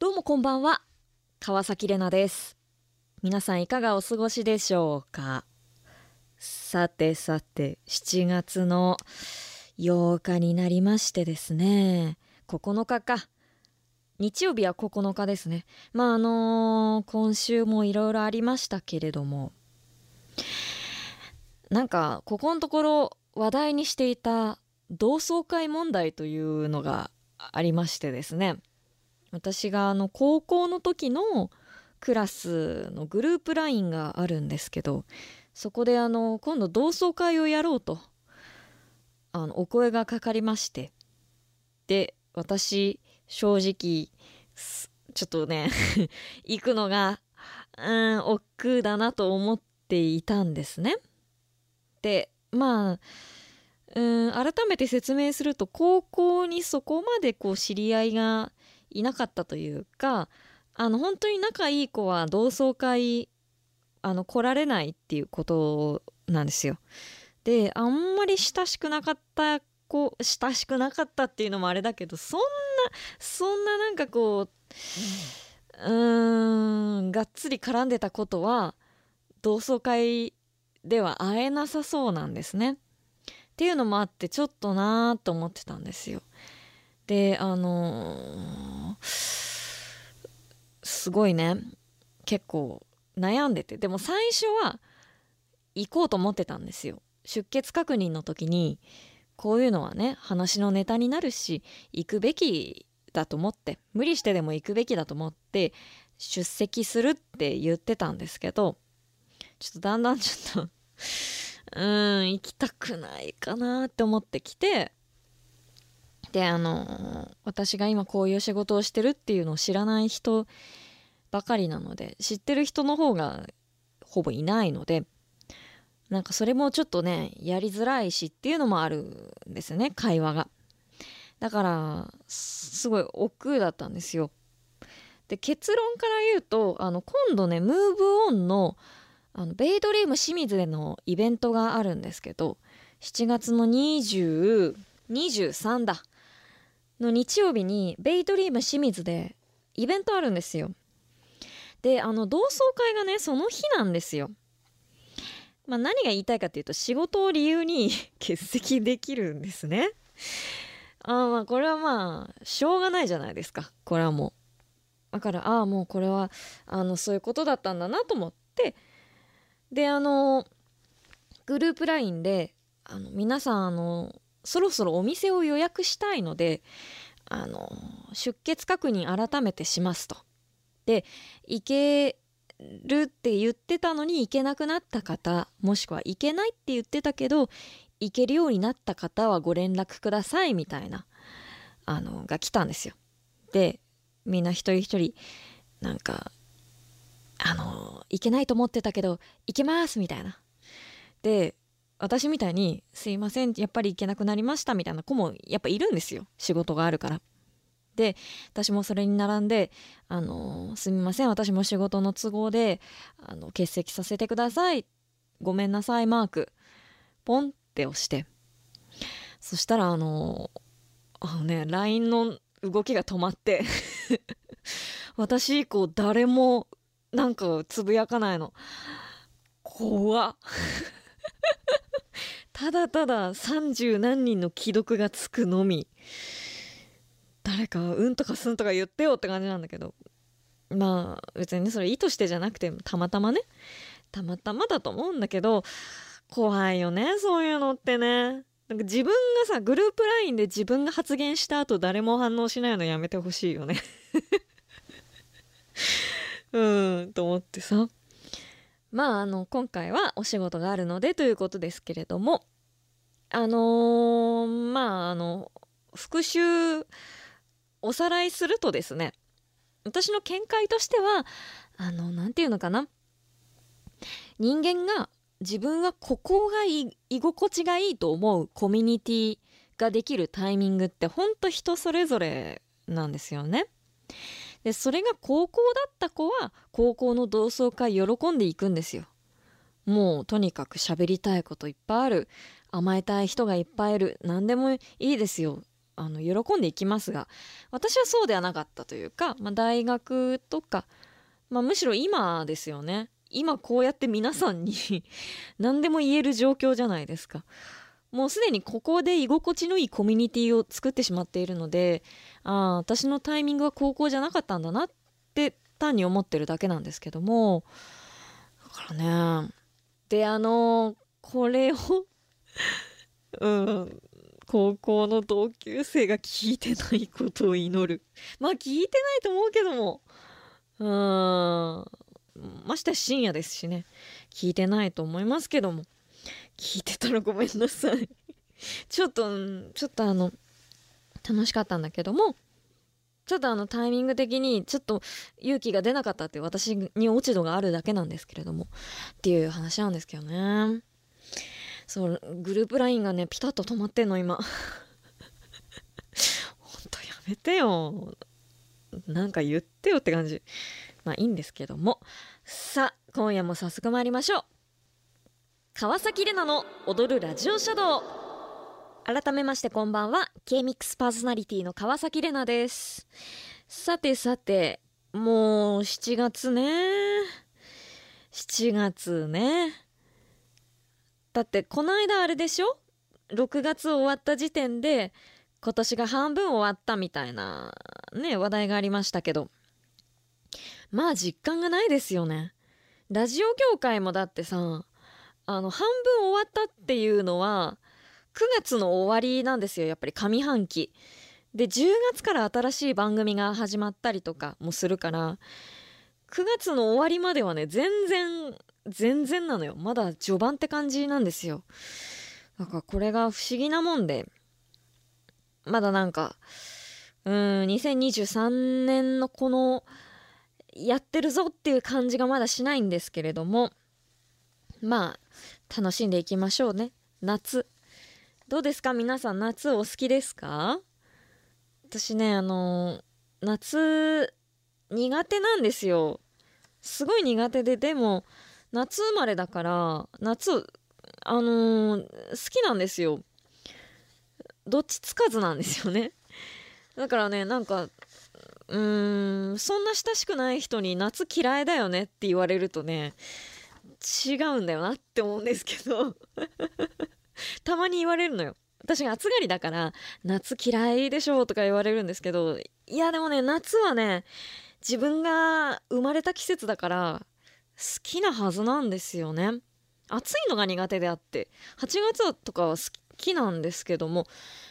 どうもこんばんは。川崎れなです。皆さんいかがお過ごしでしょうかさてさて、7月の8日になりましてですね。9日か。日曜日は9日ですね。まああのー今週もいろいろありましたけれども、なんか、ここのところ話題にしていた同窓会問題というのがありましてですね。私があの高校の時のクラスのグループ LINE があるんですけど、そこであの今度同窓会をやろうと、あのお声がかかりまして。で、私、正直、ちょっとね、行くのが、うん、億劫だなと思っていたんですね。で、まあ、うん、改めて説明すると、高校にそこまでこう知り合いがいなかったというか、あの、本当に仲いい子は同窓会、あの、来られないっていうことなんですよ。で、あんまり親しくなかった子、親しくなかったっていうのもあれだけど、そんな、そんななんかこう、うん、がっつり絡んでたことは、同窓会では会えなさそうなんですね。っていうのもあって、ちょっとなーと思ってたんですよ。で、あのーすごいね、結構悩んでて。でも最初は行こうと思ってたんですよ。出欠確認の時に、こういうのはね、話のネタになるし、行くべきだと思って、無理してでも行くべきだと思って、出席するって言ってたんですけど、ちょっとだんだんちょっと、うーん、行きたくないかなって思ってきて、で、あの、私が今こういう仕事をしてるっていうのを知らない人ばかりなので、知ってる人の方がほぼいないので、なんかそれもちょっとね、やりづらいしっていうのもあるんですね、会話が。だから、すごい億劫だったんですよ。で、結論から言うと、あの、今度ね、ムーブオンの、あの、ベイドリーム清水でのイベントがあるんですけど、7月の20、23だ。の日曜日に、ベイドリーム清水でイベントあるんですよ。で、あの、同窓会がね、その日なんですよ。まあ何が言いたいかっていうと、仕事を理由に 欠席できるんですね。ああ、まあこれはまあ、しょうがないじゃないですか。これはもう。だから、ああ、もうこれは、あの、そういうことだったんだなと思って、で、あの、グループ LINE で、あの、皆さん、あの、そろそろお店を予約したいので、あの、出欠確認改めてしますと。で、行けるって言ってたのに行けなくなった方、もしくは行けないって言ってたけど、行けるようになった方はご連絡くださいみたいな、あの、が来たんですよ。で、みんな一人一人、なんか、あの、行けないと思ってたけど、行けますみたいな。で、私みたいに、すいません、やっぱり行けなくなりましたみたいな子もやっぱいるんですよ。仕事があるから。で、私もそれに並んで、あの、すみません、私も仕事の都合で、あの、欠席させてください。ごめんなさい、マーク。ポンって押して。そしたら、あの、あのね、LINE の動きが止まって、私以降誰もなんかつぶやかないの。怖っ。ただただ30何人の既読がつくのみ。誰か、うんとかすんとか言ってよって感じなんだけど。まあ、別にね、それ意図してじゃなくて、たまたまね。たまたまだと思うんだけど、怖いよね、そういうのってね。なんか自分がさ、グループ LINE で自分が発言した後誰も反応しないのやめてほしいよね。うん、と思ってさ。まあ、あの、今回はお仕事があるのでということですけれども、あのーまあ、あの、復習、おさらいするとですね、私の見解としては、あの、なんていうのかな。人間が自分はここが居心地がいいと思うコミュニティができるタイミングってほんと人それぞれなんですよね。で、それが高校だった子は高校の同窓会喜んでいくんですよ。もうとにかく喋りたいこといっぱいある。甘えたい人がいっぱいいる。何でもいいですよ。あの喜んでいきますが私はそうではなかったというか、まあ、大学とか、まあ、むしろ今ですよね今こうやって皆さんに 何でも言える状況じゃないですか。もうすでにここで居心地のいいコミュニティを作ってしまっているのでああ私のタイミングは高校じゃなかったんだなって単に思ってるだけなんですけども。だからね。であのこれを うん高校の同級生が聞いてないことを祈る。まあ聞いてないと思うけども。うん。まして深夜ですしね。聞いてないと思いますけども。聞いてたらごめんなさい。ちょっとちょっとあの楽しかったんだけどもちょっとあのタイミング的にちょっと勇気が出なかったって私に落ち度があるだけなんですけれどもっていう話なんですけどね。そうグループ LINE がねピタッと止まってんの今。ほんとやめてよ。なんか言ってよって感じ。まあいいんですけども。さあ今夜も早速参りましょう。川崎レナの踊るラジオシャドウ。改めましてこんばんは K-MIX パーソナリティの川崎レナです。さてさてもう7月ね。7月ね。だってこの間あれでしょ？6月終わった時点で今年が半分終わったみたいなね話題がありましたけど。まあ実感がないですよね。ラジオ業界もだってさあの半分終わったっていうのは9月の終わりなんですよやっぱり上半期。で10月から新しい番組が始まったりとかもするから9月の終わりまではね全然全然なのよ。まだ序盤って感じなんですよ。だからこれが不思議なもんでまだなんかうん2023年のこのやってるぞっていう感じがまだしないんですけれどもまあ楽しんでいきましょうね。夏。どうですか？皆さん夏お好きですか？私ねあの夏苦手なんですよ。すごい苦手ででも夏生まれだから夏あのー、好きなんですよ。どっちつかずなんですよね。だからねなんかうーんそんな親しくない人に夏嫌いだよねって言われるとね違うんだよなって思うんですけど。たまに言われるのよ。私が暑がりだから夏嫌いでしょうとか言われるんですけどいやでもね夏はね自分が生まれた季節だから好きなはずなんですよね。暑いのが苦手であって8月とかは好きなんですけども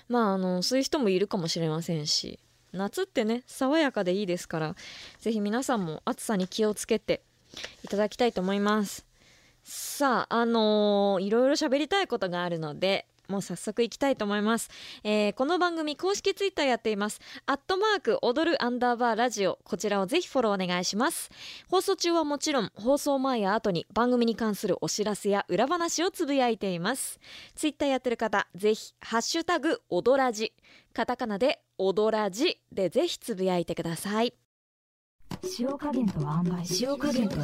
まああのそういう人もいるかもしれませんし夏ってね爽やかでいいですから是非皆さんも暑さに気をつけていただきたいと思います。さああのー、いろいろ喋りたいことがあるのでもう早速いきたいと思います、えー、この番組公式ツイッターやっています。アットマーク踊るアンダーバーラジオ。こちらをぜひフォローお願いします。放送中はもちろん放送前や後に番組に関するお知らせや裏話をつぶやいています。ツイッターやってる方ぜひハッシュタグ踊らじ。カタカナで踊らじでぜひつぶやいてください。塩加減と塩加減と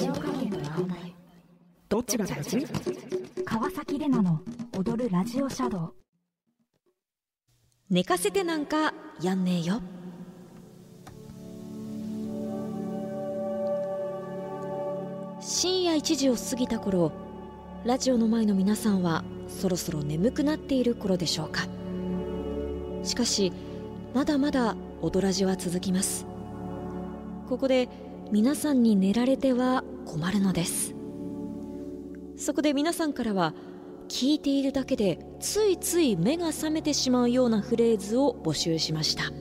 塩加減とどっちが大事川崎レナの踊るラジオシャドウ。寝かせてなんかやんねえよ。深夜1時を過ぎた頃ラジオの前の皆さんはそろそろ眠くなっている頃でしょうか。しかしまだまだ踊らじは続きますここで皆さんに寝られては困るのです。そこで皆さんからは聞いているだけでついつい目が覚めてしまうようなフレーズを募集しました。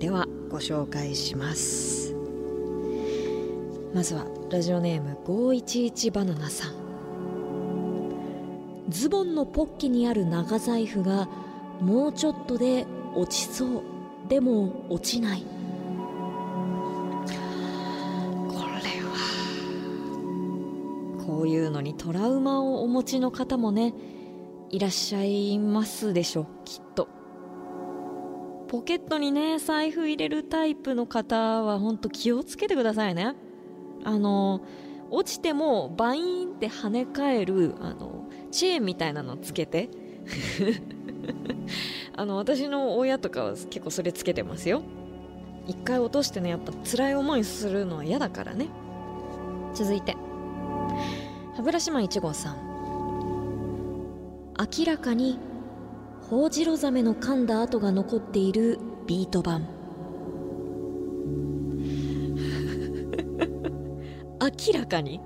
ではご紹介します。まずはラジオネーム511バナナさん。ズボンのポッケにある長財布がもうちょっとで落ちそう。でも落ちない。いうのにトラウマをお持ちの方もねいらっしゃいますでしょきっと。ポケットにね財布入れるタイプの方はほんと気をつけてくださいね。あの落ちてもバイーンって跳ね返るあのチェーンみたいなのつけて。あの私の親とかは結構それつけてますよ。一回落としてねやっぱ辛い思いするのは嫌だからね。続いて。歯ブラシマン1号さん。明らかにホウジロザメの噛んだ跡が残っているビート板明らかに？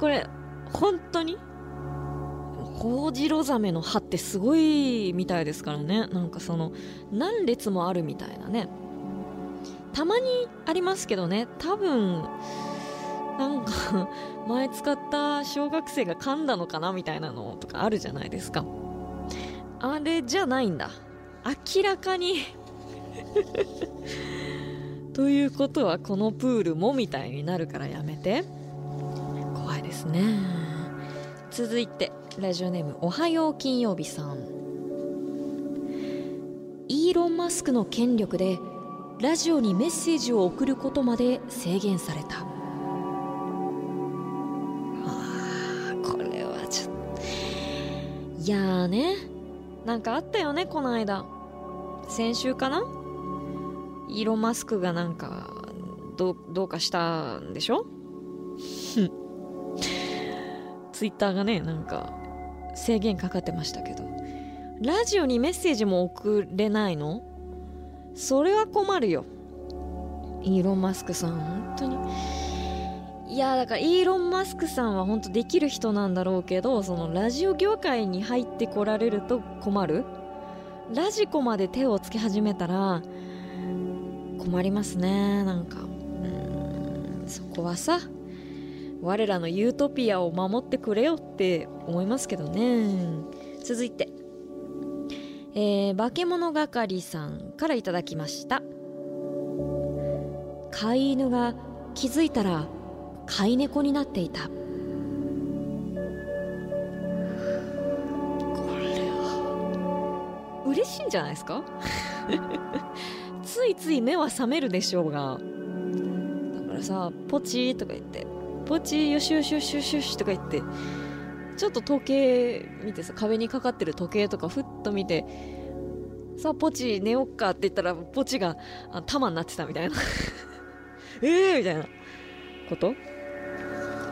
これ本当に？ホウジロザメの歯ってすごいみたいですからね。なんかその何列もあるみたいなね。たまにありますけどね。多分なんか前使った小学生が噛んだのかなみたいなのとかあるじゃないですか。あれじゃないんだ。明らかに。ということはこのプールもみたいになるからやめて。怖いですね。続いてラジオネームおはよう金曜日さん。イーロン・マスクの権力でラジオにメッセージを送ることまで制限されたやーね。なんかあったよねこの間。先週かな？イーロン・マスクがなんかどうどうかしたんでしょ？ツイッターがねなんか制限かかってましたけど。ラジオにメッセージも送れないの？それは困るよ。イーロン・マスクさん本当に。いやだからイーロン・マスクさんは本当できる人なんだろうけどそのラジオ業界に入ってこられると困る。ラジコまで手をつけ始めたら困りますねなんか。んそこはさ我らのユートピアを守ってくれよって思いますけどね。続いて。えー、化け物係さんからいただきました。飼い犬が気づいたら飼い猫になっていた。これは。嬉しいんじゃないですか？ついつい目は覚めるでしょうが。だからさ「ポチ」とか言って「ポチよしよしよしよしよし」とか言ってちょっと時計見てさ壁にかかってる時計とかふっと見てさあポチ寝よっかって言ったらポチがあ玉になってたみたいなええみたいなこと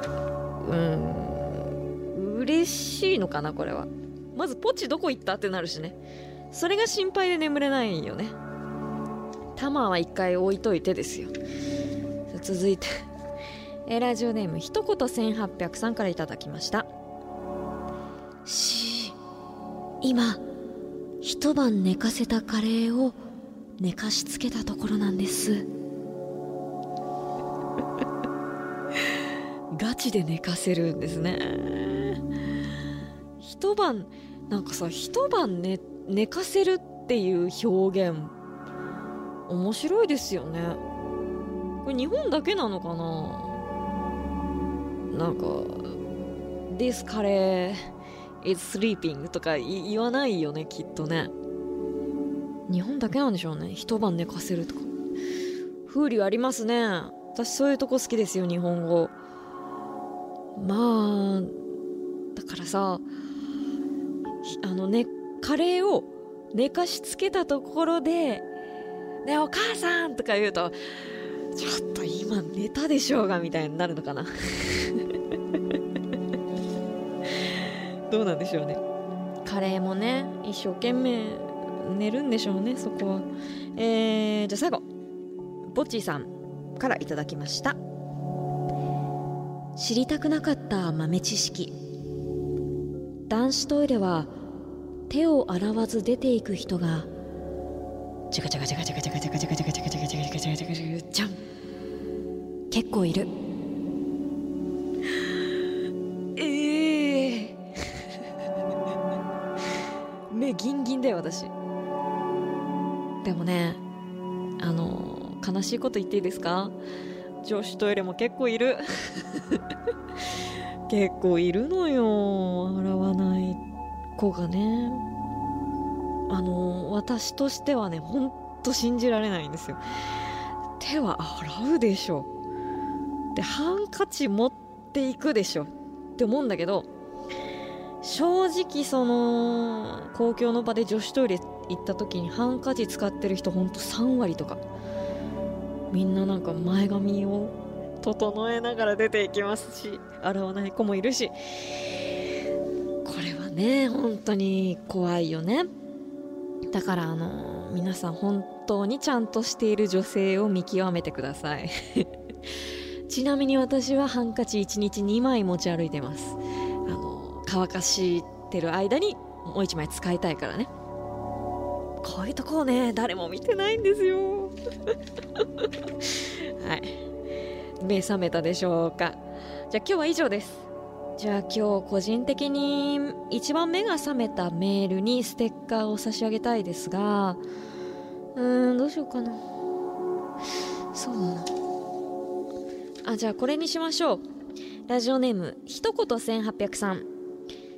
うん。嬉しいのかなこれは。まずポチどこ行ったってなるしね。それが心配で眠れないよね。玉は一回置いといてですよ。続いて。えラジオネーム一言1800さんからいただきました。し今一晩寝かせたカレーを寝かしつけたところなんです。ガチで寝かせるんですね。一晩なんかさ一晩寝寝かせるっていう表現面白いですよね。これ日本だけなのかな？なんか「This カレー is sleeping」とか言わないよねきっとね。日本だけなんでしょうね。一晩寝かせるとか。風流ありますね。私そういうとこ好きですよ日本語。まあだからさあのねカレーを寝かしつけたところで「ねお母さん!」とか言うと「ちょっと今寝たでしょうが」みたいになるのかな。どうなんでしょうね。カレーもね一生懸命寝るんでしょうねそこは。えー、じゃあ最後ぼっちーさんからいただきました。知りたくなかった豆知識。男子トイレは手を洗わず出ていく人がジャカジャカジャカジャカジャカジャカジャカジャカジャカジャカジャカジャカジャカジャカジャカジャカじゃん結構いるええ目ギンギンだよ私でもねあの悲しいこと言っていいですか女子トイレも結構いる 結構いるのよ洗わない子がね。あの私としてはねほんと信じられないんですよ。手は洗うでしょ。でハンカチ持っていくでしょ。って思うんだけど正直その公共の場で女子トイレ行った時にハンカチ使ってる人ほんと3割とか。みんななんか前髪を整えながら出ていきますし洗わない子もいるし。これはね本当に怖いよね。だからあの皆さん本当にちゃんとしている女性を見極めてください。ちなみに私はハンカチ1日2枚持ち歩いてます。あの乾かしてる間にもう1枚使いたいからね。こういうとこをね誰も見てないんですよ。はい。目覚めたでしょうか？じゃあ今日は以上です。じゃあ今日個人的に一番目が覚めたメールにステッカーを差し上げたいですがうーんどうしようかな。そうだな。あじゃあこれにしましょう。ラジオネーム一言1800さん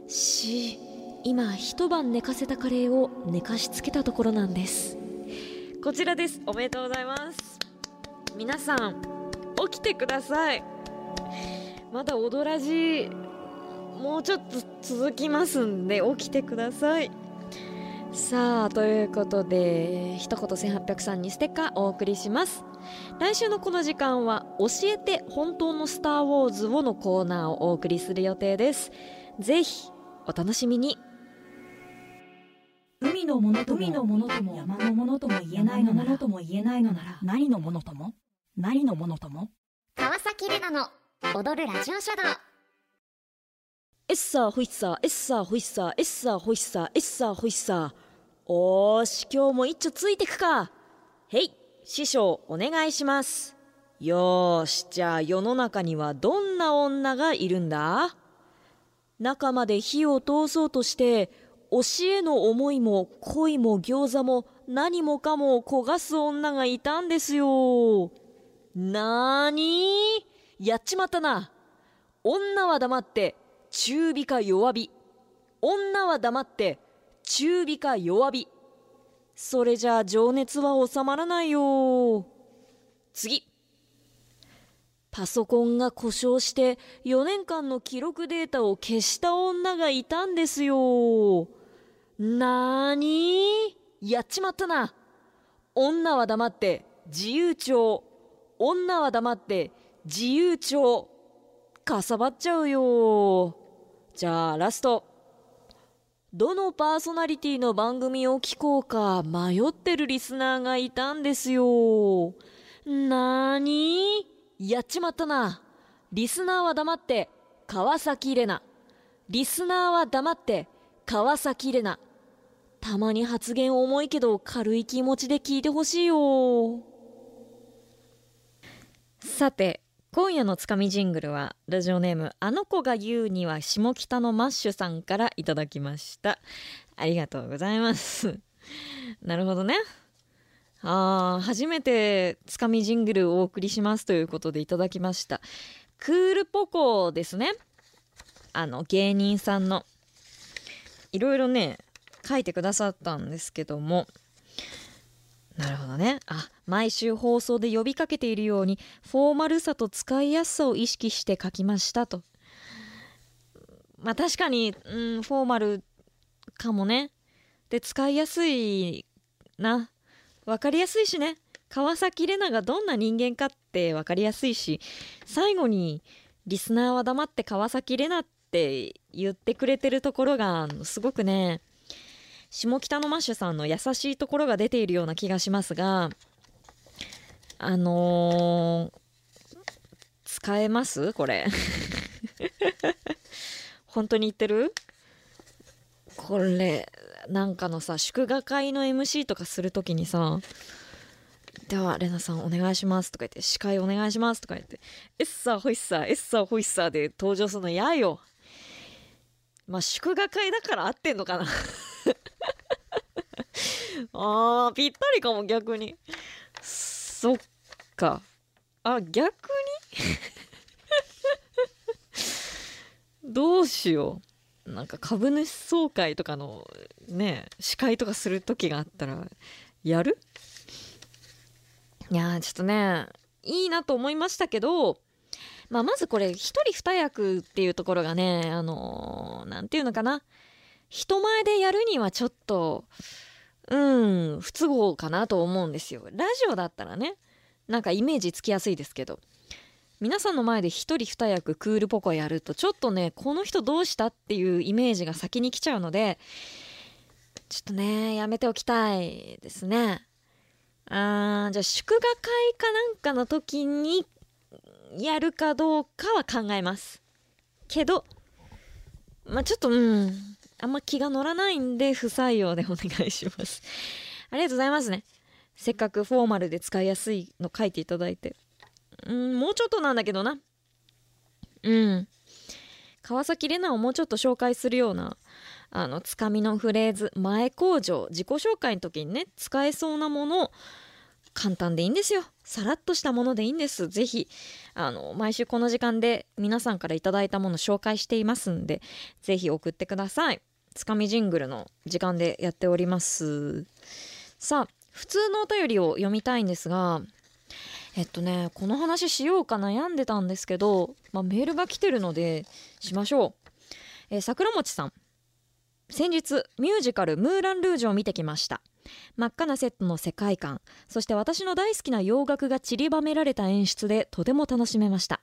し今一晩寝かせたカレーを寝かしつけたところなんです。こちらです。おめでとうございます。皆さん起きてください。まだ踊らじもうちょっと続きますんで起きてください。さあということで一言1800さんにステッカーお送りします。来週のこの時間は「教えて本当のスター・ウォーズを」のコーナーをお送りする予定です。ぜひお楽しみに。海のものとも海のものとも山のものとも言えないのなら山のものとも言えないのなら何のものとも？何のものとも？川崎レナの踊るラジオシャドウエッサーホイッサーエッサーホイッサーエッサーホイッサーエッサーホイッサー。おーし今日も一丁ついてくか。へい師匠お願いします。よーしじゃあ世の中にはどんな女がいるんだ？中まで火を通そうとして教えの思いも恋も餃子も何もかも焦がす女がいたんですよなーに？やっちまったな。女は黙って中火か弱火。女は黙って中火か弱火。それじゃあ情熱は収まらないよ。次。パソコンが故障して4年間の記録データを消した女がいたんですよ。なーに？やっちまったな。女は黙って自由帳。女は黙って自由帳かさばっちゃうよ。じゃあラスト。どのパーソナリティの番組を聞こうか迷ってるリスナーがいたんですよ。なーに？やっちまったな。リスナーは黙って川崎レナ。リスナーは黙って川崎レナ。たまに発言重いけど軽い気持ちで聞いてほしいよ。さて今夜のつかみジングルはラジオネームあの子が言うには下北のマッシュさんからいただきました。ありがとうございます。なるほどね。あー初めてつかみジングルをお送りしますということでいただきました。クールポコですね。あの芸人さんの。いろいろね書いてくださったんですけども。なるほどね。あ毎週放送で呼びかけているようにフォーマルさと使いやすさを意識して書きましたと。まあ確かに、うん、フォーマルかもね。で使いやすいな。分かりやすいしね。川崎レナがどんな人間かって分かりやすいし最後にリスナーは黙って川崎レナって言ってくれてるところがすごくね下北のマッシュさんの優しいところが出ているような気がしますがあのー使えます？これ。本当に言ってる？これなんかのさ祝賀会の MC とかするときにさではレナさんお願いしますとか言って司会お願いしますとか言ってエッサーホイッサーエッサーホイッサーで登場するの嫌よ。まあ祝賀会だから合ってんのかな。あーぴったりかも逆に。そっか。あ逆に？どうしよう。なんか株主総会とかのね司会とかする時があったらやる？いやーちょっとねいいなと思いましたけどまあ、まずこれ一人二役っていうところがねあのーなんていうのかな。人前でやるにはちょっとうん不都合かなと思うんですよ。ラジオだったらねなんかイメージつきやすいですけど皆さんの前で一人二役クールポコやるとちょっとねこの人どうしたっていうイメージが先に来ちゃうのでちょっとねやめておきたいですね。あーじゃあ祝賀会かなんかの時にやるかどうかは考えます。けどまあちょっとうんあんま気が乗らないんで不採用でお願いします。ありがとうございますね。せっかくフォーマルで使いやすいの書いていただいて。うんもうちょっとなんだけどな。うん。川崎玲奈をもうちょっと紹介するようなあのつかみのフレーズ前工場自己紹介の時にね使えそうなもの簡単でいいんですよ。さらっとしたものでいいんです。ぜひあの毎週この時間で皆さんからいただいたもの紹介していますんでぜひ送ってください。つかみジングルの時間でやっております。さあ普通のお便りを読みたいんですがえっとねこの話しようか悩んでたんですけど、まあ、メールが来てるのでしましょう、えー桜餅さん。先日ミュージカル「ムーラン・ルージュ」を見てきました。真っ赤なセットの世界観。そして私の大好きな洋楽が散りばめられた演出でとても楽しめました。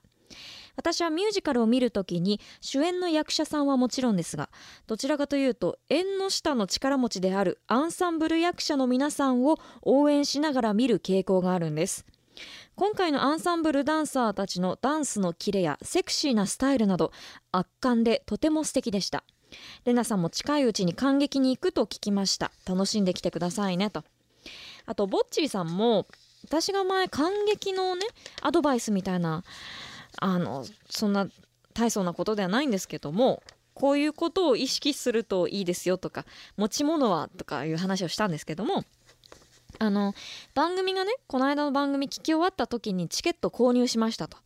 私はミュージカルを見るときに主演の役者さんはもちろんですがどちらかというと縁の下の力持ちであるアンサンブル役者の皆さんを応援しながら見る傾向があるんです。今回のアンサンブルダンサーたちのダンスのキレやセクシーなスタイルなど圧巻でとても素敵でした。レナさんも近いうちに感激に行くと聞きました。楽しんできてくださいねと。あとボッチーさんも私が前感激のねアドバイスみたいなあのそんな大層なことではないんですけどもこういうことを意識するといいですよとか持ち物はとかいう話をしたんですけどもあの番組がねこの間の番組聞き終わった時にチケット購入しましたと、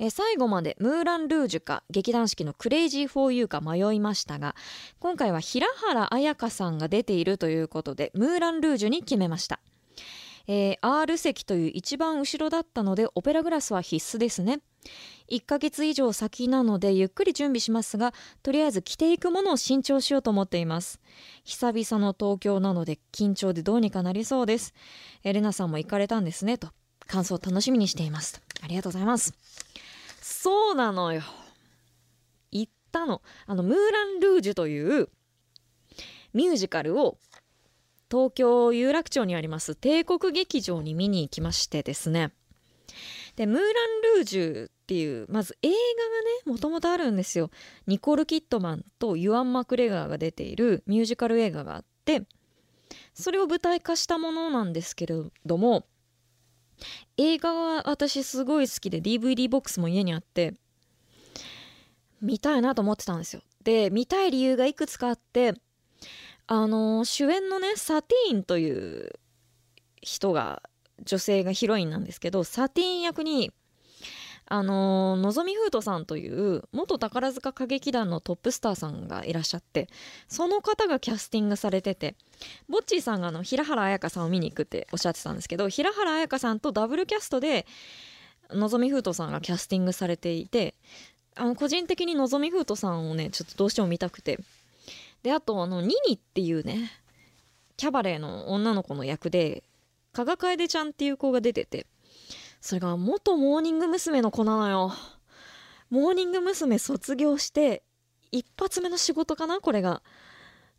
え最後までムーラン・ルージュか劇団四季のクレイジー・フォー・ユーか迷いましたが今回は平原綾香さんが出ているということでムーラン・ルージュに決めました。えー R 席という一番後ろだったのでオペラグラスは必須ですね。1ヶ月以上先なのでゆっくり準備しますがとりあえず着ていくものを新調しようと思っています。久々の東京なので緊張でどうにかなりそうです。えレナさんも行かれたんですねと。感想を楽しみにしています。ありがとうございます。そうなのよ。行ったの。あのムーラン・ルージュというミュージカルを東京有楽町にあります帝国劇場に見に行きましてですね。でムーラン・ルージュっていうまず映画がねもともとあるんですよ。ニコル・キットマンとユアン・マクレガーが出ているミュージカル映画があってそれを舞台化したものなんですけれども映画は私すごい好きで DVD ボックスも家にあって見たいなと思ってたんですよ。で見たい理由がいくつかあってあの主演のねサティーンという人が女性がヒロインなんですけどサティーン役にあののぞみ風斗さんという元宝塚歌劇団のトップスターさんがいらっしゃってその方がキャスティングされててボッチーさんがあの平原綾香さんを見に行くっておっしゃってたんですけど平原綾香さんとダブルキャストでのぞみ風斗さんがキャスティングされていてあの個人的にのぞみ風斗さんをねちょっとどうしても見たくてであとあのニニっていうねキャバレーの女の子の役で加賀楓ちゃんっていう子が出ててそれが元モーニング娘。の子なのよモーニング娘。卒業して一発目の仕事かなこれがっ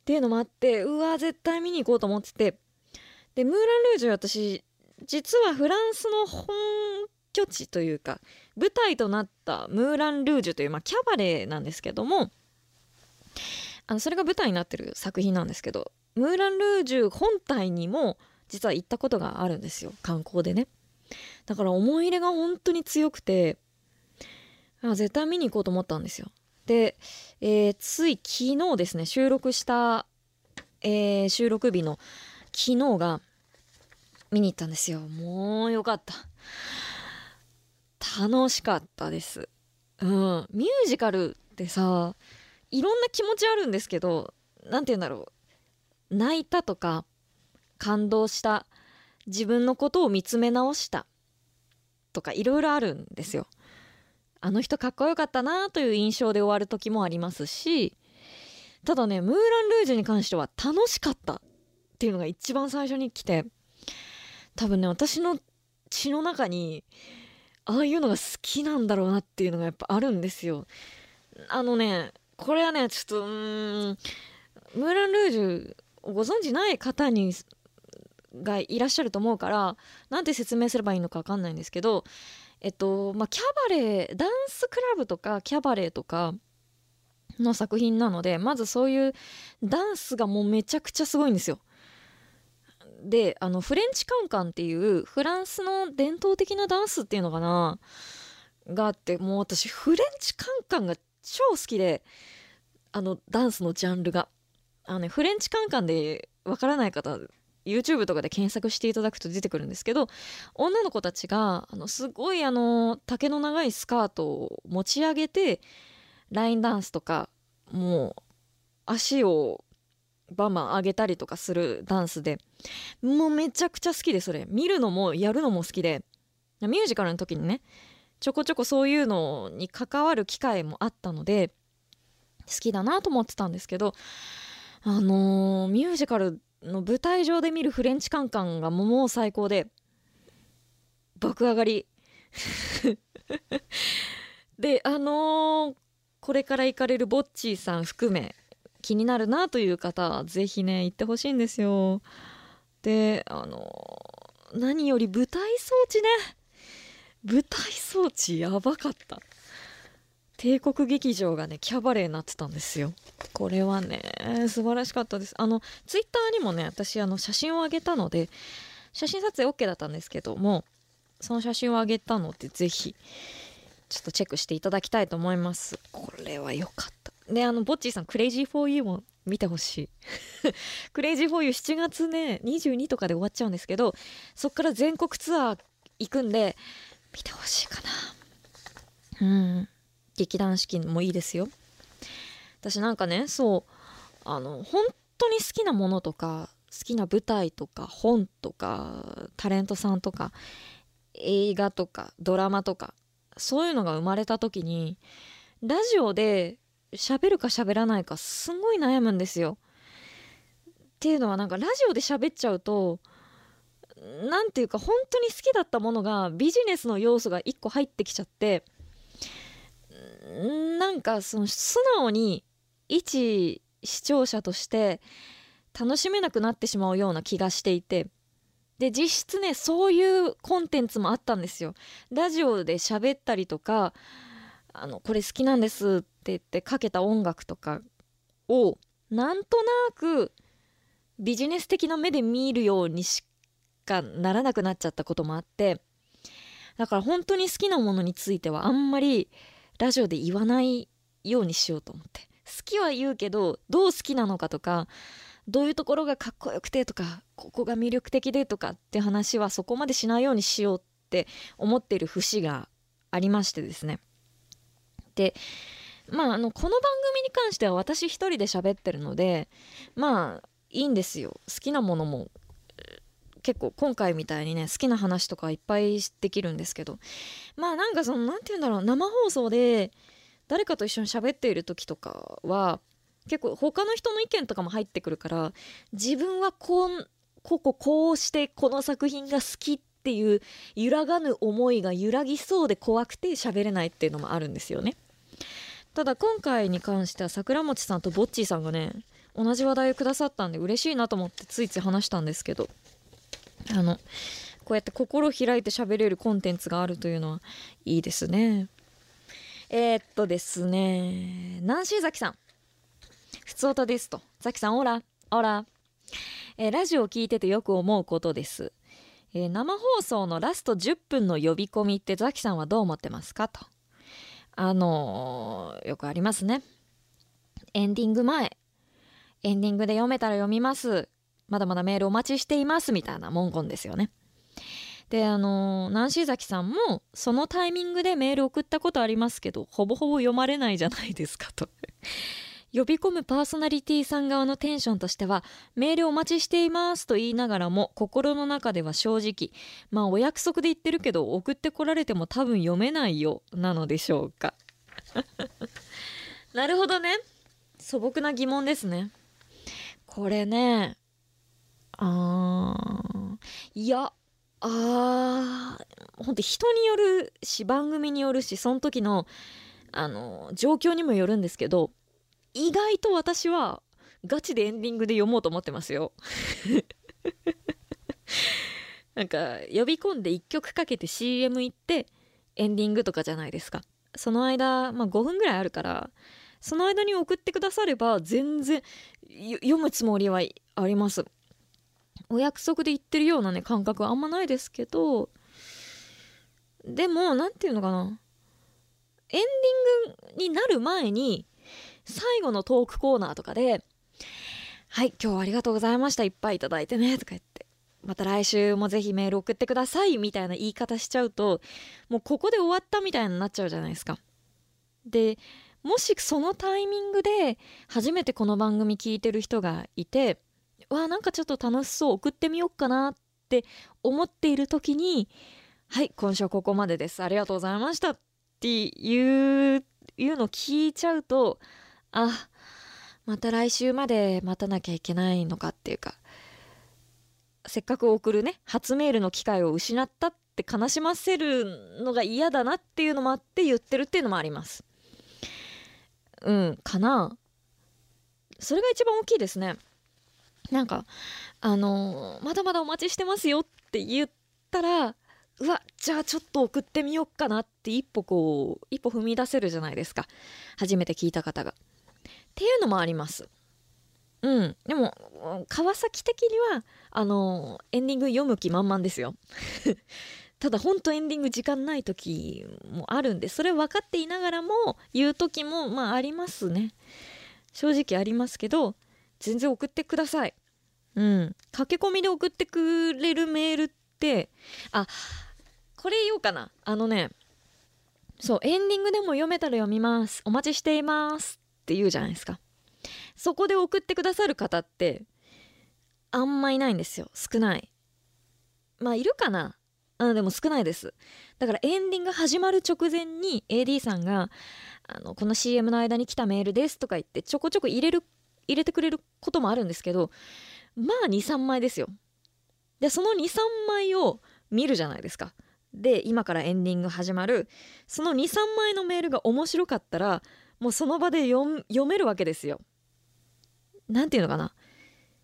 ていうのもあってうわ絶対見に行こうと思っててでムーラン・ルージュ私実はフランスの本拠地というか舞台となったムーラン・ルージュという、まあ、キャバレーなんですけどもあのそれが舞台になってる作品なんですけどムーラン・ルージュ本体にも実は行ったことがあるんですよ。観光でね。だから思い入れが本当に強くてあ絶対見に行こうと思ったんですよ。で、えーつい昨日ですね収録した、えー収録日の昨日が見に行ったんですよ。もうよかった。楽しかったです。うん。ミュージカルってさいろんな気持ちあるんですけど何て言うんだろう。泣いたとか感動した自分のことを見つめ直したとかいろいろあるんですよ。あの人かっこよかったなという印象で終わる時もありますしただねムーラン・ルージュに関しては楽しかったっていうのが一番最初に来て多分ね私の血の中にああいうのが好きなんだろうなっていうのがやっぱあるんですよ。あのねこれはねちょっとうんムーラン・ルージュをご存じない方にがいらっしゃると思うからなんて説明すればいいのか分かんないんですけどえっとまあキャバレーダンスクラブとかキャバレーとかの作品なのでまずそういうダンスがもうめちゃくちゃすごいんですよ。であのフレンチカンカンっていうフランスの伝統的なダンスっていうのかな？があってもう私フレンチカンカンが超好きであのダンスのジャンルが。あの、ね、フレンチカンカンでわからない方 YouTube とかで検索していただくと出てくるんですけど女の子たちがあのすごいあの丈の長いスカートを持ち上げてラインダンスとかもう足をバンバン上げたりとかするダンスでもうめちゃくちゃ好きでそれ。見るのもやるのも好きで。ミュージカルの時にねちょこちょこそういうのに関わる機会もあったので好きだなと思ってたんですけどあのーミュージカルの舞台上で見るフレンチカンカンがもう最高で爆上がり。であのーこれから行かれるボッチーさん含め気になるなという方はぜひね行ってほしいんですよ。であのー何より舞台装置ね。舞台装置やばかった。帝国劇場がねキャバレーになってたんですよ。これはね素晴らしかったです。あのツイッターにもね私あの写真をあげたので写真撮影 OK だったんですけどもその写真をあげたのでぜひちょっとチェックしていただきたいと思います。これは良かった。であのボッチーさんクレイジーフォーユーも見てほしい。クレイジーフォーユー7月ね22とかで終わっちゃうんですけどそっから全国ツアー行くんで見てほしいかな。うん。劇団四季もいいですよ。私なんかねそうあの本当に好きなものとか好きな舞台とか本とかタレントさんとか映画とかドラマとかそういうのが生まれた時にラジオで喋るか喋らないかすごい悩むんですよ。っていうのはなんかラジオで喋っちゃうとなんていうか本当に好きだったものがビジネスの要素が1個入ってきちゃってんなんかその素直に一視聴者として楽しめなくなってしまうような気がしていてで実質ねそういうコンテンツもあったんですよ。ラジオで喋ったりとかあのこれ好きなんですって言ってかけた音楽とかをなんとなくビジネス的な目で見るようにしかならなくなっちゃったこともあってだから本当に好きなものについてはあんまりラジオで言わないようにしようと思って。好きは言うけどどう好きなのかとかどういうところがかっこよくてとかここが魅力的でとかって話はそこまでしないようにしようって思ってる節がありましてですね。でまああのこの番組に関しては私一人で喋ってるのでまあいいんですよ。好きなものも結構今回みたいにね好きな話とかいっぱいできるんですけどまあなんかその何て言うんだろう生放送で誰かと一緒に喋っている時とかは結構他の人の意見とかも入ってくるから自分はこうこここうしてこの作品が好きっていう揺らがぬ思いが揺らぎそうで怖くて喋れないっていうのもあるんですよね。ただ今回に関しては桜餅さんとぼっちーさんがね同じ話題をくださったんで嬉しいなと思ってついつい話したんですけどあのこうやって心開いて喋れるコンテンツがあるというのはいいですね。えー、っとですねナンシーザキさん。ふつおたですと。ザキさんオラオラ、えーラジオを聞いててよく思うことです、えー生放送のラスト10分の呼び込みってザキさんはどう思ってますか？と。あのーよくありますね。エンディング前。エンディングで読めたら読みます。まだまだメールお待ちしていますみたいな文言ですよね。であのナンシーザキさんもそのタイミングでメール送ったことありますけどほぼほぼ読まれないじゃないですかと。呼び込むパーソナリティさん側のテンションとしてはメールお待ちしていますと言いながらも心の中では正直まあお約束で言ってるけど送ってこられても多分読めないよなのでしょうか。なるほどね。素朴な疑問ですね。これねあー。いやあー。ほんと人によるし番組によるしその時のあの状況にもよるんですけど意外と私はガチでエンディングで読もうと思ってますよ。なんか呼び込んで1曲かけて CM 行ってエンディングとかじゃないですか。その間、まあ、5分ぐらいあるからその間に送ってくだされば全然読むつもりはあります。お約束で言ってるようなね感覚はあんまないですけどでも何て言うのかなエンディングになる前に最後のトークコーナーとかで「はい今日はありがとうございましたいっぱいいただいてね」とか言って「また来週もぜひメール送ってください」みたいな言い方しちゃうともうここで終わったみたいになっちゃうじゃないですか。でもしそのタイミングで初めてこの番組聞いてる人がいてわあなんかちょっと楽しそう送ってみようかなって思っている時に「はい今週はここまでです。ありがとうございました」っていういうの聞いちゃうとあまた来週まで待たなきゃいけないのかっていうかせっかく送るね初メールの機会を失ったって悲しませるのが嫌だなっていうのもあって言ってるっていうのもあります。うんかな。それが一番大きいですね。なんかあのーまだまだお待ちしてますよって言ったらうわじゃあちょっと送ってみようかなって一歩こう一歩踏み出せるじゃないですか初めて聞いた方が。っていうのもあります。うん、でも川崎的にはあのエンディング読む気満々ですよ。ただほんとエンディング時間ない時もあるんでそれ分かっていながらも言う時もまあありますね。正直ありますけど全然送ってください。うん、駆け込みで送ってくれるメールってあこれ言おうかな。あのねそうエンディングでも読めたら読みます。お待ちしていますって言うじゃないですか。そこで送ってくださる方ってあんまいないんですよ。少ない。まあいるかな。うんでも少ないです。だからエンディング始まる直前に AD さんがあの「この CM の間に来たメールです」とか言ってちょこちょこ入れる入れてくれることもあるんですけどまあ23枚ですよ。でその23枚を見るじゃないですか。で今からエンディング始まる。その23枚のメールが面白かったらもうその場で読めるわけですよ。なんていうのかな。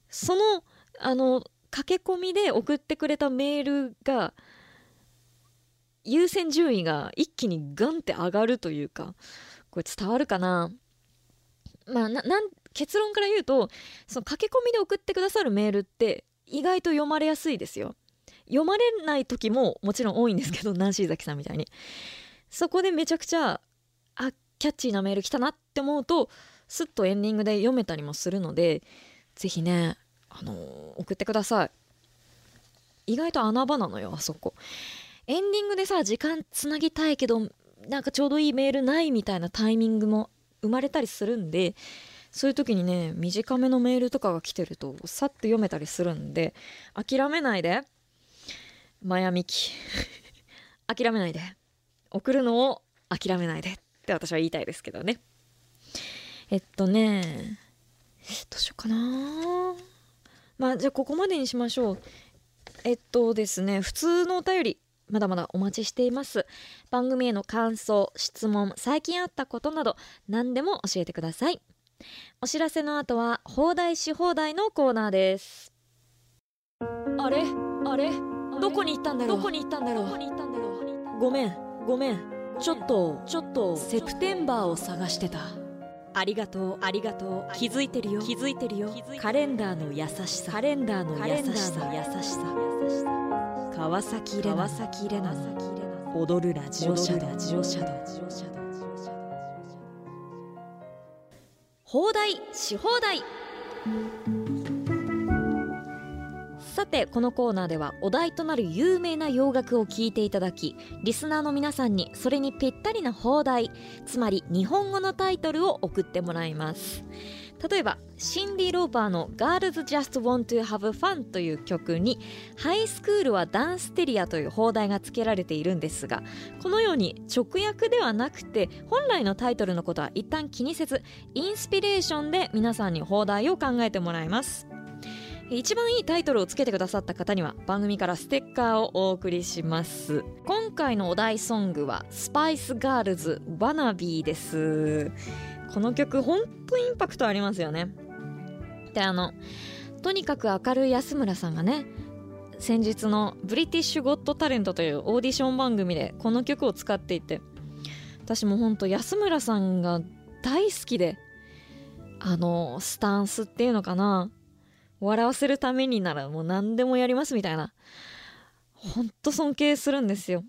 そのあの駆け込みで送ってくれたメールが優先順位が一気にガンって上がるというかこれ伝わるかな。まあなな結論から言うとその駆け込みで送ってくださるメールって意外と読まれやすいですよ。読まれない時ももちろん多いんですけどナンシー崎さんみたいに。そこでめちゃくちゃあキャッチーなメール来たなって思うとスッとエンディングで読めたりもするのでぜひね、あのー送ってください。意外と穴場なのよあそこ。エンディングでさ時間つなぎたいけどなんかちょうどいいメールないみたいなタイミングも生まれたりするんでそういう時にね短めのメールとかが来てるとさっと読めたりするんで諦めないで。マヤミキ諦めないで。送るのを諦めないで。って私は言いたいですけどね。えっとねどうしようかな。まあじゃあここまでにしましょう。えっとですね普通のお便りまだまだお待ちしています。番組への感想質問最近あったことなど何でも教えてください。お知らせの後は放題し放題のコーナーです。あれ？あれ？どこに行ったんだろう？どこに行ったんだろう？ごめんごめん。ちょっとちょっと。セプテンバーを探してた。ありがとうありがとう。気づいてるよ。気づいてるよ。カレンダーの優しさ。カレンダーの優しさ。優しさ。川崎レナ川崎レナ踊るラジオシャドウ放題し放題。さてこのコーナーではお題となる有名な洋楽を聴いていただきリスナーの皆さんにそれにぴったりな放題つまり日本語のタイトルを送ってもらいます。例えばシンディ・ローパーの「Girls Just Want to Have Fun」という曲に「ハイスクールはダンステリア」という放題が付けられているんですがこのように直訳ではなくて本来のタイトルのことは一旦気にせずインスピレーションで皆さんに放題を考えてもらいます。一番いいタイトルをつけてくださった方には番組からステッカーをお送りします。今回のお題ソングはスパイスガールズワナビーです。この曲ほんとインパクトありますよね。であのとにかく明るい安村さんがね先日のブリティッシュ・ゴット・タレントというオーディション番組でこの曲を使っていて私もほんと安村さんが大好きであのスタンスっていうのかな笑わせるためにならもう何でもやりますみたいなほんと尊敬するんですよ。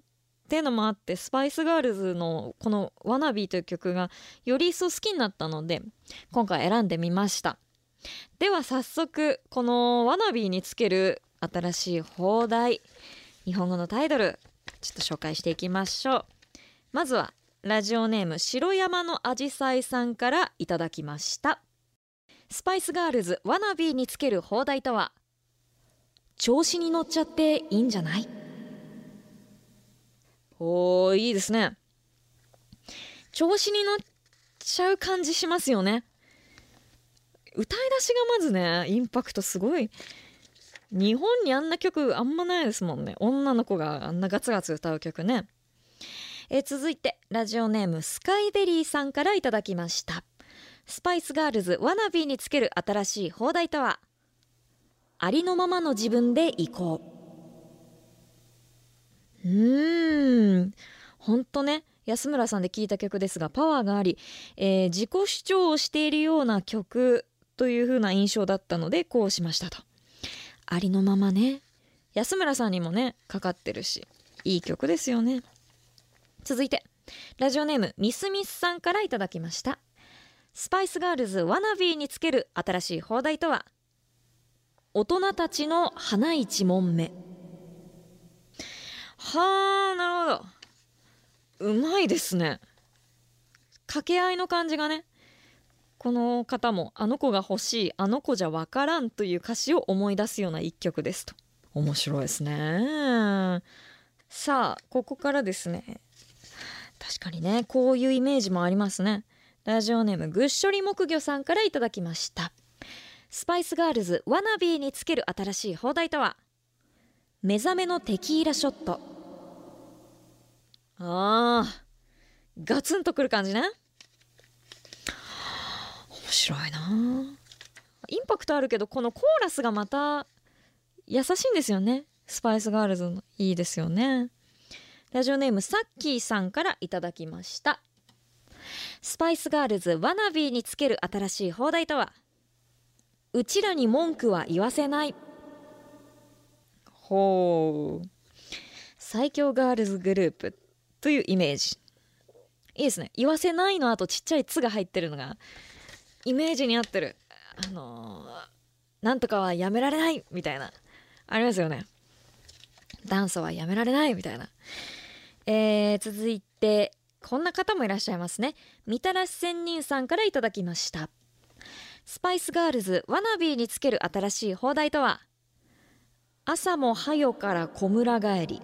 っていうのもあってスパイスガールズのこの「ワナビー」という曲がより一層好きになったので今回選んでみました。では早速この「ワナビー」につける新しい放題日本語のタイトルちょっと紹介していきましょう。まずはラジオネーム白山のあじさいさんからいただきました。スパイスガールズワナビーにつける放題とは？調子に乗っちゃっていいんじゃない？おーいいですね。調子に乗っちゃう感じしますよね。歌い出しがまずねインパクトすごい。日本にあんな曲あんまないですもんね。女の子があんなガツガツ歌う曲ね。え続いてラジオネームスカイベリーさんからいただきました。スパイスガールズワナビーにつける新しい放題とは？ありのままの自分でいこう。うーん。ほんとね安村さんで聴いた曲ですがパワーがあり、えー自己主張をしているような曲という風な印象だったのでこうしましたと。ありのままね。安村さんにもねかかってるしいい曲ですよね。続いてラジオネームミスミスさんからいただきました。スパイスガールズワナビーにつける新しい放題とは大人たちの花一問目。はあなるほど。うまいですね。掛け合いの感じがね。この方も「あの子が欲しいあの子じゃわからん」という歌詞を思い出すような一曲ですと。面白いですね。さあここからですね。確かにねこういうイメージもありますね。ラジオネームぐっしょり木魚さんからいただきました。スパイスガールズワナビーにつける新しい放題とは？目覚めのテキーラショット。あーガツンとくる感じね。面白いな。インパクトあるけどこのコーラスがまた優しいんですよね。スパイスガールズのいいですよね。ラジオネームサッキーさんからいただきました。スパイスガールズワナビーにつける新しい放題とは？うちらに文句は言わせない。ほう。最強ガールズグループ。というイメージ。いいですね。言わせないのあとちっちゃい「つ」が入ってるのがイメージに合ってる。あのーなんとかはやめられないみたいな。ありますよね。ダンスはやめられないみたいな。えー、続いてこんな方もいらっしゃいますね。みたらし仙人さんからいただきました。スパイスガールズワナビーにつける新しい放題とは？朝もはよから小村帰り。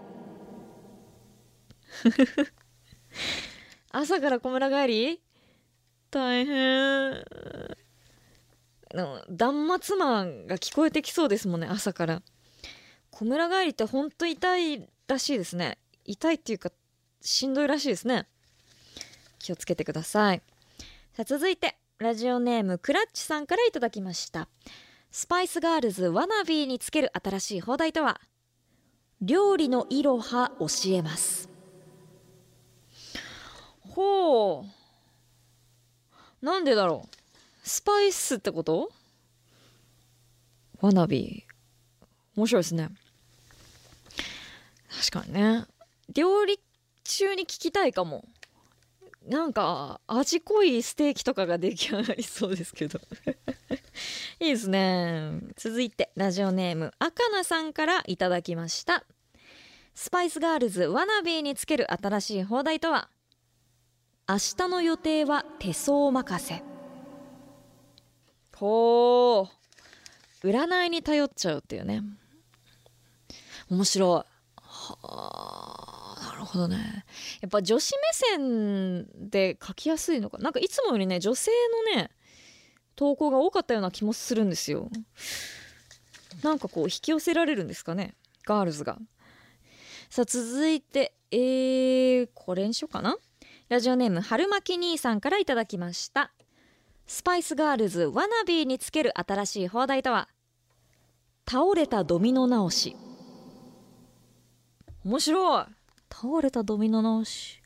朝から小村帰り？大変。あの断末魔が聞こえてきそうですもんね朝から。小村帰りってほんと痛いらしいですね。痛いっていうかしんどいらしいですね。気をつけてください。さあ続いてラジオネームクラッチさんからいただきました。スパイスガールズワナビーにつける新しい放題とは？料理のいろは教えますほう。なんでだろう。スパイスってこと？ワナビ。ー面白いですね。確かにね。料理中に聞きたいかも。なんか味濃いステーキとかが出来上がりそうですけど。いいですね。続いてラジオネームあかなさんからいただきました。スパイスガールズワナビーにつける新しい放題とは？明日の予定は手相任せ。ほう。占いに頼っちゃうっていうね。面白い。はあなるほどね。やっぱ女子目線で書きやすいのか。なんかいつもよりね女性のね投稿が多かったような気もするんですよ。なんかこう引き寄せられるんですかねガールズが。さあ続いてえー、これにしようかな。ラジオネーム春巻兄さんからいただきました。スパイスガールズワナビーにつける新しい放題とは？倒れたドミノ直し。面白い。倒れたドミノ直し。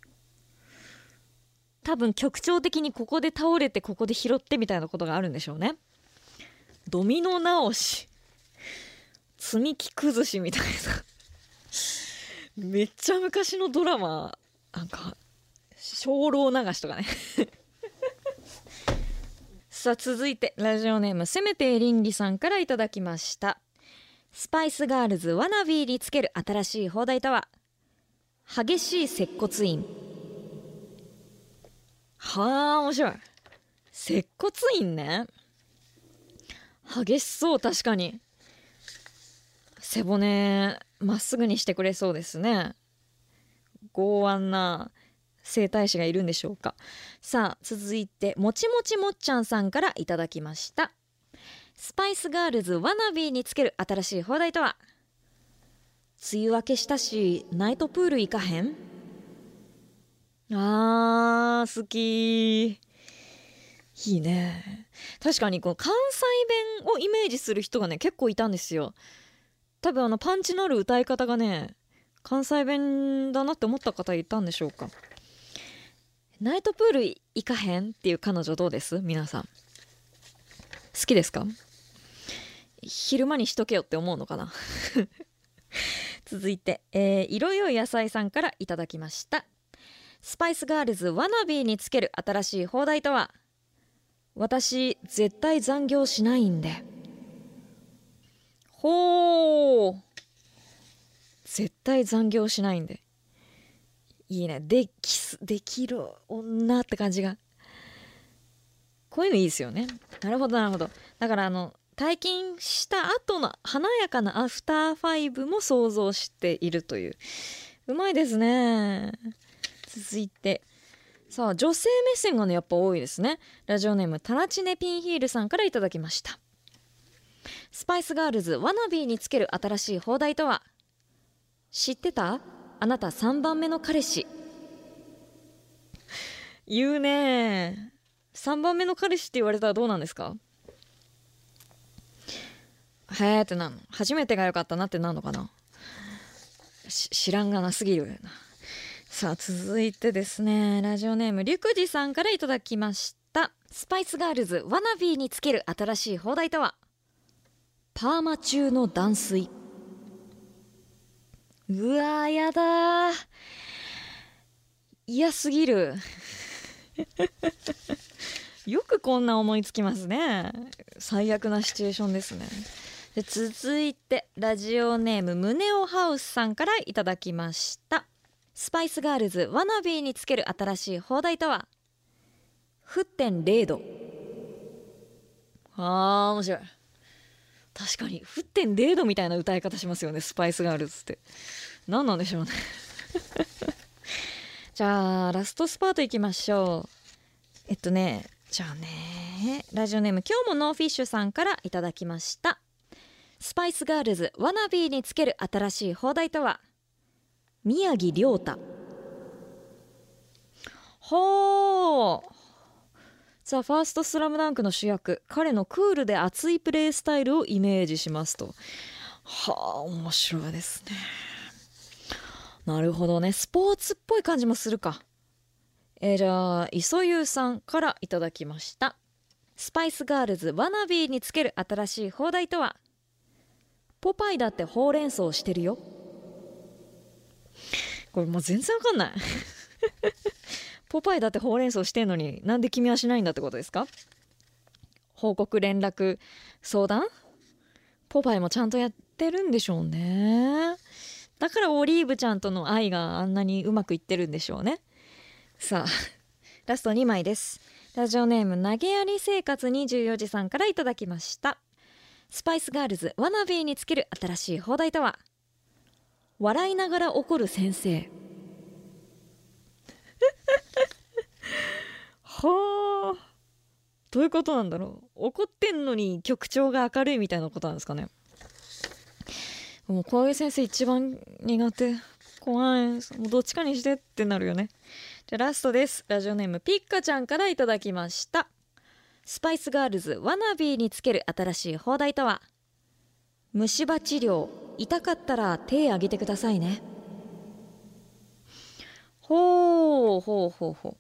多分局長的にここで倒れてここで拾ってみたいなことがあるんでしょうね。ドミノ直し。積み木崩しみたいな。めっちゃ昔のドラマ。なんか精霊流しとかね。さあ続いてラジオネームせめてエリンギさんからいただきました。スパイスガールズワナビーにつける新しい放題とは？激しい接骨院。はあ面白い。接骨院ね。激しそう確かに。背骨まっすぐにしてくれそうですね。剛腕な整体師がいるんでしょうか。さあ続いてもちもちもっちゃんさんからいただきました。スパイスガールズワナビーにつける新しい放題とは？梅雨明けしたしナイトプール行かへん？あー好き。いいね。確かにこの関西弁をイメージする人がね結構いたんですよ。多分あのパンチのある歌い方がね関西弁だなって思った方いたんでしょうか。ナイトプール行かへんっていう彼女どうです？皆さん。好きですか？昼間にしとけよって思うのかな？続いて、えー、色よい野菜さんからいただきました。スパイスガールズワナビーにつける新しい放題とは？私絶対残業しないんで。ほう絶対残業しないんで。いいね。できすできる女って感じが。こういうのいいですよね。なるほどなるほど。だからあの退勤した後の華やかなアフターファイブも想像しているという。うまいですね。続いて。さあ女性目線がねやっぱ多いですね。ラジオネームタラチネピンヒールさんからいただきました。スパイスガールズワナビーにつける新しい放題とは？知ってた？あなた3番目の彼氏。言うね。3番目の彼氏って言われたらどうなんですか？へえってなの。初めてが良かったなってなんのかな？知らんがなすぎるな。さあ続いてですね。ラジオネームりゅくじさんからいただきました。スパイスガールズワナビーにつける新しい放題とは？パーマ中の断水。うわーやだ嫌すぎる。よくこんな思いつきますね。最悪なシチュエーションですね。で続いてラジオネームムネオハウスさんからいただきました。スパイスガールズワナビーにつける新しい放題とは？沸点0度あー面白い確かに沸点0度みたいな歌い方しますよね。スパイスガールズって。何なんでしょうね。じゃあラストスパートいきましょう。えっとねじゃあねラジオネーム今日もノーフィッシュさんからいただきました。スパイスガールズ Wannabe につける新しい邦題とは？宮城リョータ。ほうーザ・ファーストスラムダンクの主役彼のクールで熱いプレースタイルをイメージしますと。はあ面白いですね。なるほどね。スポーツっぽい感じもするか。えー、じゃあ磯優さんからいただきました。スパイスガールズワナビーにつける新しい放題とは？ポパイだってほうれん草してるよ。これもう全然わかんない。ポパイだってほうれん草してんのになんで君はしないんだってことですか？報告連絡相談？ポパイもちゃんとやってるんでしょうね。だからオリーブちゃんとの愛があんなにうまくいってるんでしょうね。さあ ラスト2枚です。ラジオネーム投げやり生活24時さんからいただきました。スパイスガールズワナビーにつける新しい放題とは？笑いながら怒る先生。はあ。どういうことなんだろう。怒ってんのに曲調が明るいみたいなことなんですかね。もうこういう先生一番苦手。怖い。もうどっちかにしてってなるよね。じゃラストです。ラジオネームピッカちゃんからいただきました。スパイスガールズワナビーにつける新しい放題とは。虫歯治療。痛かったら手挙げてくださいね。ほうほうほうほう。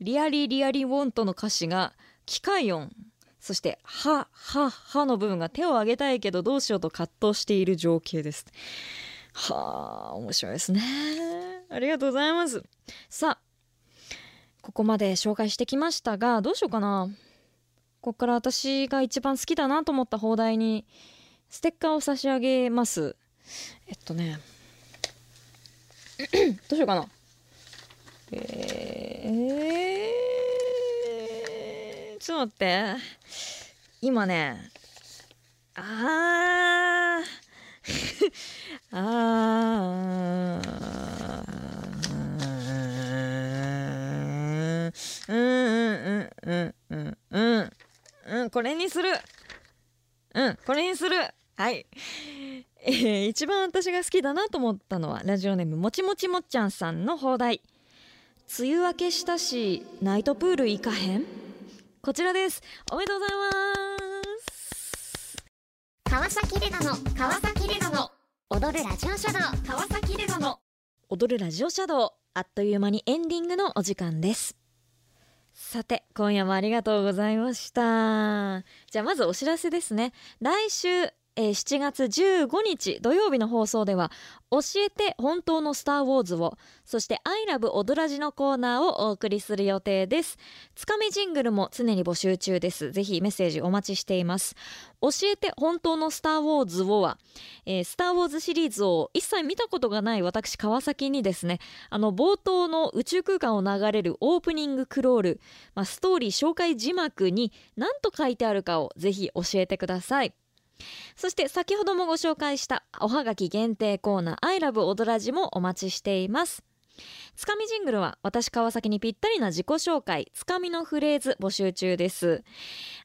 リアリリアリウォントの歌詞が機械音。そして「は」「は」「は」の部分が手を挙げたいけどどうしようと葛藤している情景です。はあ面白いですね。ありがとうございます。さあここまで紹介してきましたがどうしようかな。ここから私が一番好きだなと思った放題にステッカーを差し上げます。えっとね。どうしようかな。えー、ちょっと待って。今ね。あー。あー。うんうんうんうんうんうんこれにする。うんこれにする。はい。えー、一番私が好きだなと思ったのはラジオネームもちもちもっちゃんさんの放題。梅雨明けしたしナイトプール行かへん？こちらです。おめでとうございます。川崎レナの川崎レナの踊るラジオシャドウ。川崎レナの踊るラジオシャドウあっという間にエンディングのお時間です。さて今夜もありがとうございました。じゃあまずお知らせですね。来週えー、7月15日土曜日の放送では「教えて本当のスター・ウォーズを」そして「アイラブ踊らじ」のコーナーをお送りする予定です。つかみジングルも常に募集中です。ぜひメッセージお待ちしています。教えて本当のスター・ウォーズをは、えー、スター・ウォーズシリーズを一切見たことがない私川崎にですねあの冒頭の宇宙空間を流れるオープニングクロール、まあ、ストーリー紹介字幕に何と書いてあるかをぜひ教えてください。そして先ほどもご紹介したおはがき限定コーナー「アイラブ踊らじ」もお待ちしています。つかみジングルは私川崎にぴったりな自己紹介つかみのフレーズ募集中です。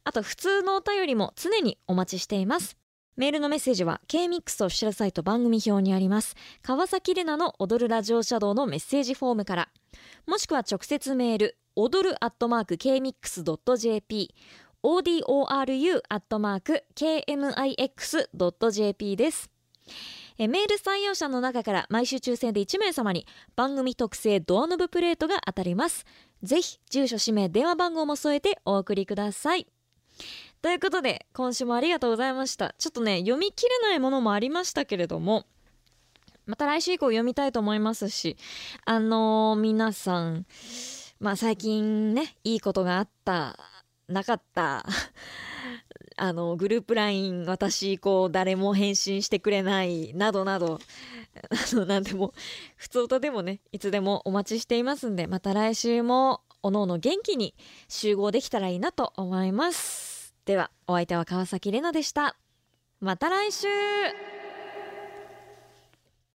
あと普通のお便りも常にお待ちしています。メールのメッセージは K-MIX オフィシャルサイト番組表にあります。川崎レナの踊るラジオシャドウのメッセージフォームから。もしくは直接メール踊るアットマーク K-MIX.jp odoru.kmix.jp です。えメール採用者の中から毎週抽選で1名様に番組特製ドアノブプレートが当たります。ぜひ住所氏名電話番号も添えてお送りください。ということで今週もありがとうございました。ちょっとね読み切れないものもありましたけれどもまた来週以降読みたいと思いますしあのー、皆さんまあ最近ねいいことがあったなかった。あのグループ LINE 私こう誰も返信してくれないなどなど。あの何でも普通とでもねいつでもお待ちしていますんでまた来週もおのおの元気に集合できたらいいなと思います。ではお相手は川崎れなでした。また来週。